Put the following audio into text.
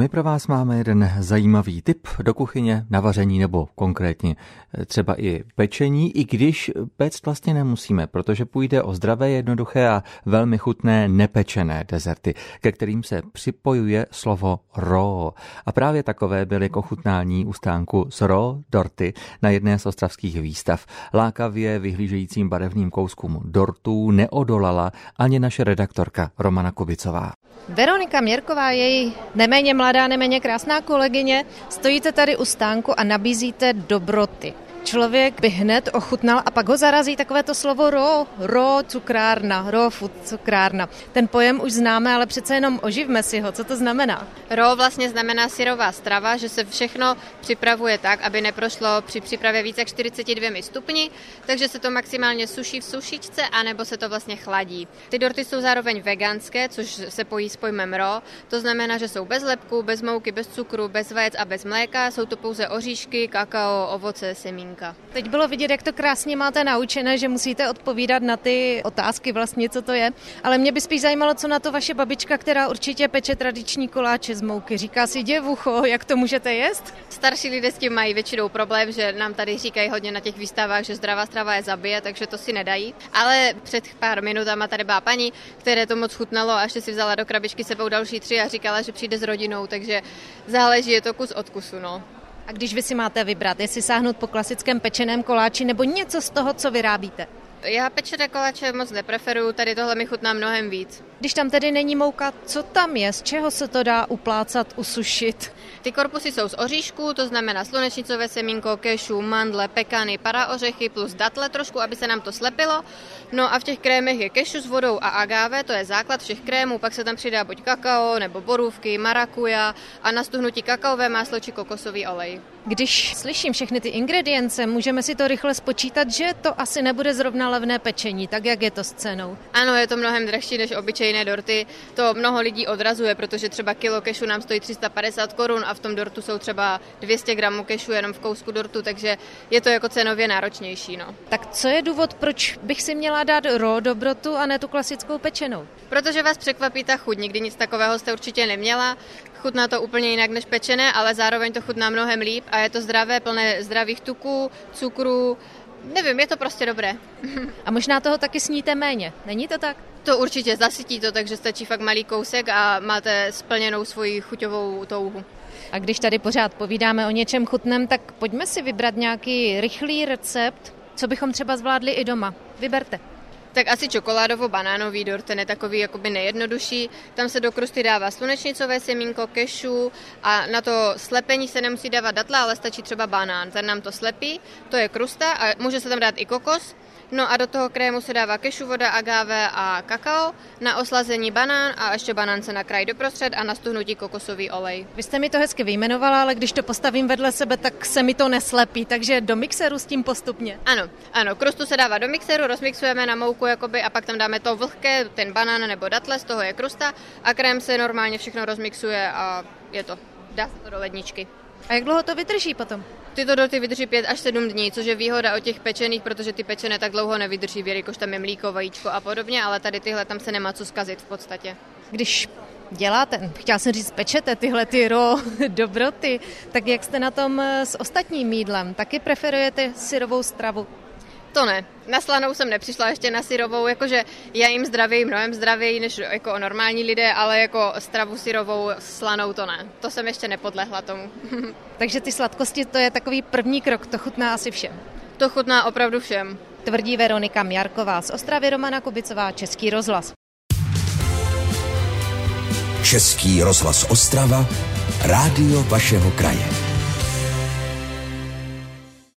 My pro vás máme jeden zajímavý tip do kuchyně na vaření nebo konkrétně eh, třeba i pečení, i když péct vlastně nemusíme, protože půjde o zdravé, jednoduché a velmi chutné nepečené dezerty, ke kterým se připojuje slovo ro. A právě takové byly k ochutnání u stánku z ro dorty na jedné z ostravských výstav. Lákavě vyhlížejícím barevným kouskům dortů neodolala ani naše redaktorka Romana Kubicová. Veronika Měrková, její neméně mladá, neméně krásná kolegyně, stojíte tady u stánku a nabízíte dobroty člověk by hned ochutnal a pak ho zarazí takové to slovo ro, ro cukrárna, ro food cukrárna. Ten pojem už známe, ale přece jenom oživme si ho. Co to znamená? Ro vlastně znamená syrová strava, že se všechno připravuje tak, aby neprošlo při přípravě více jak 42 stupni, takže se to maximálně suší v sušičce, anebo se to vlastně chladí. Ty dorty jsou zároveň veganské, což se pojí s pojmem ro, to znamená, že jsou bez lepku, bez mouky, bez cukru, bez vajec a bez mléka, jsou to pouze oříšky, kakao, ovoce, semínka maminka. Teď bylo vidět, jak to krásně máte naučené, že musíte odpovídat na ty otázky vlastně, co to je. Ale mě by spíš zajímalo, co na to vaše babička, která určitě peče tradiční koláče z mouky. Říká si děvucho, jak to můžete jíst? Starší lidé s tím mají většinou problém, že nám tady říkají hodně na těch výstavách, že zdravá strava je zabije, takže to si nedají. Ale před pár minutama tady byla paní, které to moc chutnalo a ještě si vzala do krabičky sebou další tři a říkala, že přijde s rodinou, takže záleží, je to kus od kusu. No. A když vy si máte vybrat, jestli sáhnout po klasickém pečeném koláči nebo něco z toho, co vyrábíte? Já pečené koláče moc nepreferuju, tady tohle mi chutná mnohem víc. Když tam tedy není mouka, co tam je? Z čeho se to dá uplácat, usušit? Ty korpusy jsou z oříšků, to znamená slunečnicové semínko, kešu, mandle, pekany, paraořechy plus datle trošku, aby se nám to slepilo. No a v těch krémech je kešu s vodou a agave, to je základ všech krémů, pak se tam přidá buď kakao nebo borůvky, marakuja a na stuhnutí kakaové máslo či kokosový olej. Když slyším všechny ty ingredience, můžeme si to rychle spočítat, že to asi nebude zrovna levné pečení, tak jak je to s cenou? Ano, je to mnohem dražší než obyčejné dorty. To mnoho lidí odrazuje, protože třeba kilo kešu nám stojí 350 korun a v tom dortu jsou třeba 200 gramů kešu jenom v kousku dortu, takže je to jako cenově náročnější. No. Tak co je důvod, proč bych si měla dát ro dobrotu a ne tu klasickou pečenou? Protože vás překvapí ta chuť. Nikdy nic takového jste určitě neměla. Chutná to úplně jinak než pečené, ale zároveň to chutná mnohem líp a je to zdravé, plné zdravých tuků, cukru, Nevím, je to prostě dobré. A možná toho taky sníte méně, není to tak? To určitě zasytí to, takže stačí fakt malý kousek a máte splněnou svoji chuťovou touhu. A když tady pořád povídáme o něčem chutném, tak pojďme si vybrat nějaký rychlý recept, co bychom třeba zvládli i doma. Vyberte. Tak asi čokoládovo-banánový dort, ten je takový jakoby nejjednodušší. Tam se do krusty dává slunečnicové semínko, kešu a na to slepení se nemusí dávat datla, ale stačí třeba banán. Ten nám to slepí, to je krusta a může se tam dát i kokos. No a do toho krému se dává kešu, voda, agave a kakao, na oslazení banán a ještě banán se nakrají doprostřed a na stuhnutí kokosový olej. Vy jste mi to hezky vyjmenovala, ale když to postavím vedle sebe, tak se mi to neslepí, takže do mixeru s tím postupně. Ano, ano, krustu se dává do mixeru, rozmixujeme na mouku jakoby, a pak tam dáme to vlhké, ten banán nebo datle, z toho je krusta a krém se normálně všechno rozmixuje a je to. Dá se to do ledničky. A jak dlouho to vydrží potom? Tyto dorty vydrží 5 až 7 dní, což je výhoda o těch pečených, protože ty pečené tak dlouho nevydrží, jelikož tam je mlíko, vajíčko a podobně, ale tady tyhle tam se nemá co zkazit v podstatě. Když děláte, chtěla jsem říct, pečete tyhle ty ro dobroty, tak jak jste na tom s ostatním mídlem? Taky preferujete syrovou stravu? To ne. Na slanou jsem nepřišla ještě na syrovou, jakože já jim zdraví, mnohem zdravěji než jako normální lidé, ale jako stravu syrovou slanou to ne. To jsem ještě nepodlehla tomu. Takže ty sladkosti to je takový první krok, to chutná asi všem. To chutná opravdu všem. Tvrdí Veronika Mjarková z Ostravy Romana Kubicová, Český rozhlas. Český rozhlas Ostrava, rádio vašeho kraje.